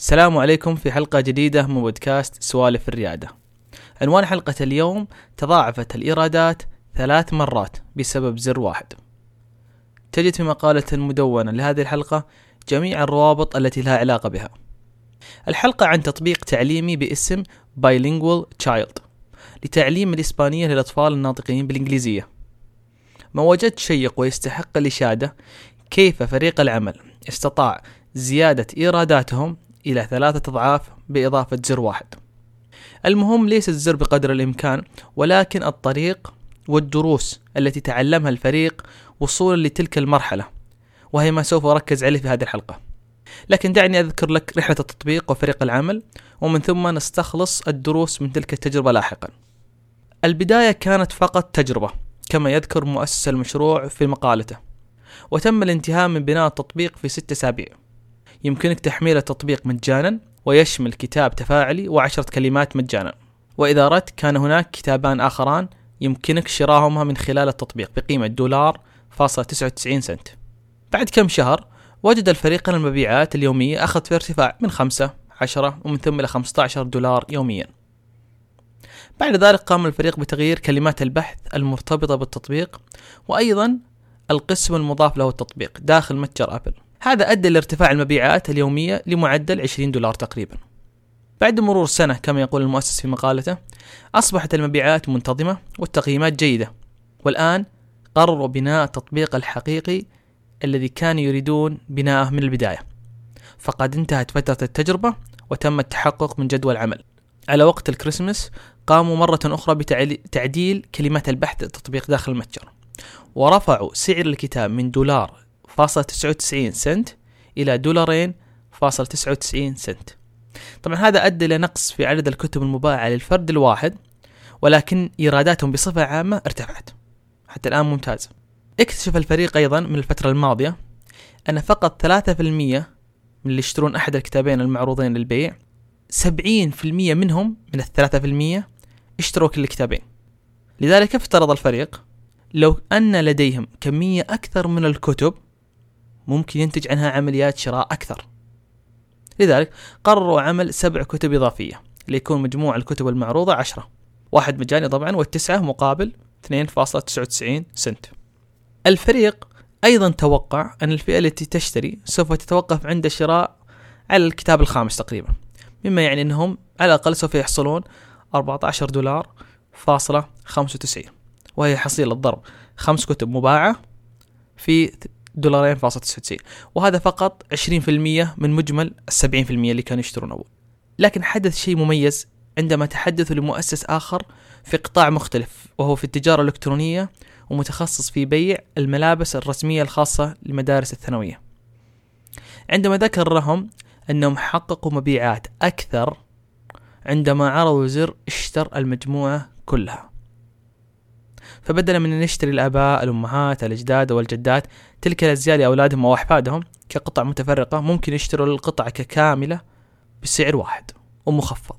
السلام عليكم في حلقة جديدة من بودكاست سوالف الريادة. عنوان حلقة اليوم تضاعفت الإيرادات ثلاث مرات بسبب زر واحد. تجد في مقالة مدونة لهذه الحلقة جميع الروابط التي لها علاقة بها. الحلقة عن تطبيق تعليمي باسم Bilingual Child لتعليم الإسبانية للأطفال الناطقين بالإنجليزية. ما وجدت شيق ويستحق الإشادة كيف فريق العمل استطاع زيادة إيراداتهم إلى ثلاثة أضعاف بإضافة زر واحد. المهم ليس الزر بقدر الإمكان ولكن الطريق والدروس التي تعلمها الفريق وصولا لتلك المرحلة وهي ما سوف أركز عليه في هذه الحلقة. لكن دعني أذكر لك رحلة التطبيق وفريق العمل ومن ثم نستخلص الدروس من تلك التجربة لاحقا. البداية كانت فقط تجربة كما يذكر مؤسس المشروع في مقالته وتم الانتهاء من بناء التطبيق في ست أسابيع. يمكنك تحميل التطبيق مجانا ويشمل كتاب تفاعلي وعشرة كلمات مجانا. وإذا أردت كان هناك كتابان آخران يمكنك شراهما من خلال التطبيق بقيمة دولار فاصلة تسعة وتسعين سنت. بعد كم شهر وجد الفريق أن المبيعات اليومية أخذت في ارتفاع من خمسة عشرة ومن ثم إلى خمسة عشر دولار يوميا. بعد ذلك قام الفريق بتغيير كلمات البحث المرتبطة بالتطبيق وأيضا القسم المضاف له التطبيق داخل متجر أبل. هذا أدى لارتفاع المبيعات اليومية لمعدل 20 دولار تقريبا. بعد مرور سنة كما يقول المؤسس في مقالته أصبحت المبيعات منتظمة والتقييمات جيدة. والآن قرروا بناء التطبيق الحقيقي الذي كانوا يريدون بناءه من البداية. فقد انتهت فترة التجربة وتم التحقق من جدول العمل على وقت الكريسماس قاموا مرة أخرى بتعديل كلمات البحث التطبيق داخل المتجر. ورفعوا سعر الكتاب من دولار فاصلة تسعة وتسعين سنت إلى دولارين فاصل تسعة وتسعين سنت. طبعا هذا أدى إلى نقص في عدد الكتب المباعة للفرد الواحد ولكن إيراداتهم بصفة عامة ارتفعت حتى الآن ممتاز اكتشف الفريق أيضا من الفترة الماضية أن فقط ثلاثة في المية من اللي يشترون أحد الكتابين المعروضين للبيع سبعين في المية منهم من الثلاثة في المية اشتروا كل الكتابين. لذلك افترض الفريق لو أن لديهم كمية أكثر من الكتب ممكن ينتج عنها عمليات شراء أكثر. لذلك قرروا عمل سبع كتب إضافية ليكون مجموع الكتب المعروضة عشرة. واحد مجاني طبعا والتسعة مقابل 2.99 سنت. الفريق أيضا توقع أن الفئة التي تشتري سوف تتوقف عند الشراء على الكتاب الخامس تقريبا. مما يعني أنهم على الأقل سوف يحصلون 14 دولار فاصلة 95 وهي حصيلة ضرب خمس كتب مباعة في دولارين فاصلة تسعة وتسعين وهذا فقط عشرين في المية من مجمل في المية اللي كانوا يشترون أول لكن حدث شيء مميز عندما تحدثوا لمؤسس آخر في قطاع مختلف وهو في التجارة الإلكترونية ومتخصص في بيع الملابس الرسمية الخاصة لمدارس الثانوية. عندما ذكر لهم أنهم حققوا مبيعات أكثر عندما عرضوا زر اشتر المجموعة كلها. فبدلا من أن يشتري الآباء الأمهات الأجداد والجدات تلك الأزياء لأولادهم أو أحفادهم كقطع متفرقة ممكن يشتروا القطعة ككاملة بسعر واحد ومخفض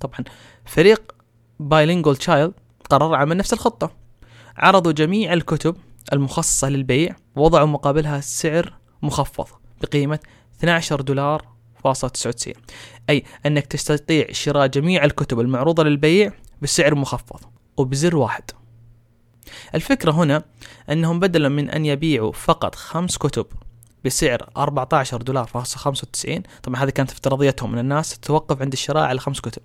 طبعا فريق Bilingual Child قرر عمل نفس الخطة. عرضوا جميع الكتب المخصصة للبيع ووضعوا مقابلها سعر مخفض بقيمة 12 دولار فاصلة 99 أي أنك تستطيع شراء جميع الكتب المعروضة للبيع بسعر مخفض وبزر واحد. الفكرة هنا أنهم بدلا من أن يبيعوا فقط خمس كتب بسعر 14 دولار فاصلة 95 طبعا هذه كانت افتراضيتهم من الناس تتوقف عند الشراء على خمس كتب.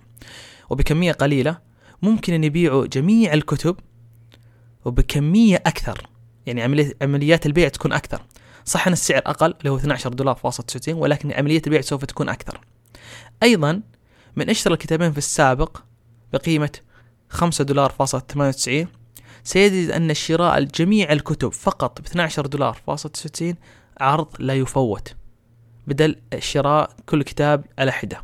وبكمية قليلة ممكن أن يبيعوا جميع الكتب وبكمية أكثر. يعني عمليات البيع تكون أكثر. صح أن السعر أقل اللي هو 12 دولار فاصلة 99 ولكن عملية البيع سوف تكون أكثر. أيضا من أشترى الكتابين في السابق بقيمة 5 دولار فاصلة 98 سيجد أن شراء جميع الكتب فقط ب 12 دولار فاصلة 99 عرض لا يفوت بدل شراء كل كتاب على حدة.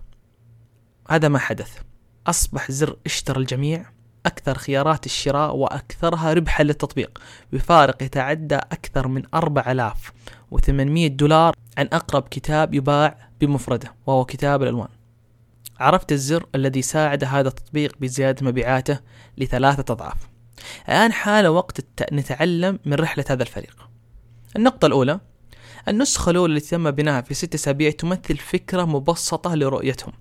هذا ما حدث. أصبح زر اشترى الجميع أكثر خيارات الشراء وأكثرها ربحا للتطبيق. بفارق يتعدى أكثر من 4800 دولار عن أقرب كتاب يباع بمفرده وهو كتاب الألوان. عرفت الزر الذي ساعد هذا التطبيق بزيادة مبيعاته لثلاثة أضعاف. الآن حان وقت نتعلم من رحلة هذا الفريق. النقطة الأولى النسخة الأولى التي تم بناءها في ست أسابيع تمثل فكرة مبسطة لرؤيتهم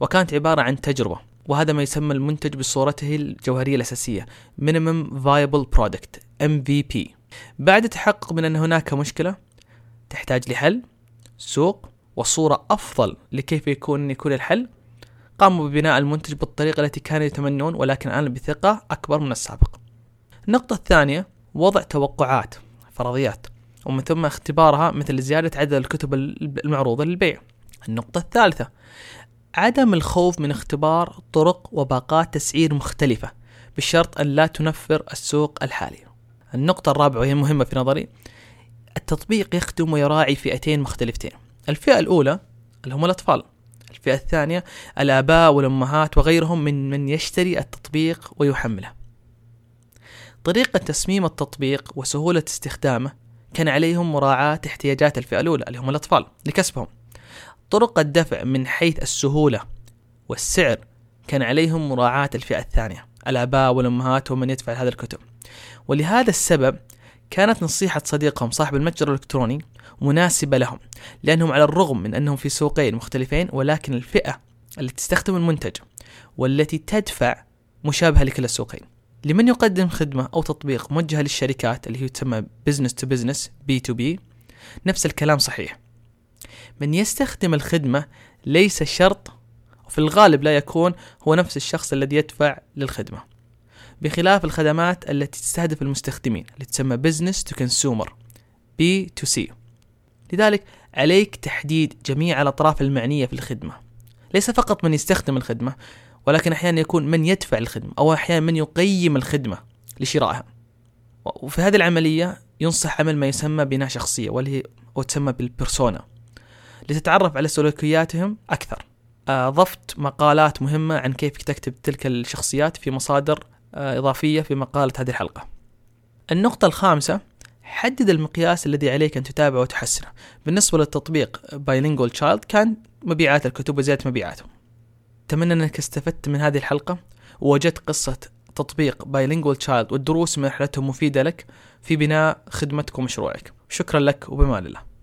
وكانت عبارة عن تجربة وهذا ما يسمى المنتج بصورته الجوهرية الأساسية Minimum Viable Product MVP بعد التحقق من أن هناك مشكلة تحتاج لحل سوق وصورة أفضل لكيف يكون يكون الحل قاموا ببناء المنتج بالطريقة التي كانوا يتمنون ولكن الآن بثقة أكبر من السابق. النقطة الثانية وضع توقعات فرضيات ومن ثم اختبارها مثل زيادة عدد الكتب المعروضة للبيع. النقطة الثالثة عدم الخوف من اختبار طرق وباقات تسعير مختلفة بشرط أن لا تنفر السوق الحالي. النقطة الرابعة وهي مهمة في نظري التطبيق يخدم ويراعي فئتين مختلفتين. الفئة الأولى اللي هم الأطفال. الفئة الثانية الآباء والأمهات وغيرهم من من يشتري التطبيق ويحمله. طريقة تصميم التطبيق وسهولة استخدامه كان عليهم مراعاة احتياجات الفئة الأولى اللي هم الأطفال لكسبهم. طرق الدفع من حيث السهولة والسعر كان عليهم مراعاة الفئة الثانية الآباء والأمهات ومن يدفع هذا الكتب. ولهذا السبب كانت نصيحة صديقهم صاحب المتجر الإلكتروني مناسبة لهم لأنهم على الرغم من أنهم في سوقين مختلفين ولكن الفئة التي تستخدم المنتج والتي تدفع مشابهة لكلا السوقين. لمن يقدم خدمة أو تطبيق موجهة للشركات اللي هي تسمى business to business B2B نفس الكلام صحيح. من يستخدم الخدمة ليس شرط وفي الغالب لا يكون هو نفس الشخص الذي يدفع للخدمة. بخلاف الخدمات التي تستهدف المستخدمين اللي تسمى business to consumer B2C لذلك عليك تحديد جميع الأطراف المعنية في الخدمة. ليس فقط من يستخدم الخدمة ولكن أحيانا يكون من يدفع الخدمة أو أحيانا من يقيم الخدمة لشرائها. وفي هذه العملية ينصح عمل ما يسمى بناء شخصية واللي هو تسمى بال persona لتتعرف على سلوكياتهم أكثر. أضفت مقالات مهمة عن كيف تكتب تلك الشخصيات في مصادر إضافية في مقالة هذه الحلقة. النقطة الخامسة حدد المقياس الذي عليك أن تتابعه وتحسنه. بالنسبة للتطبيق Bilingual Child كان مبيعات الكتب وزيادة مبيعاتهم. أتمنى أنك استفدت من هذه الحلقة. ووجدت قصة تطبيق Bilingual Child والدروس من رحلتهم مفيدة لك في بناء خدمتك ومشروعك. شكرا لك وبما الله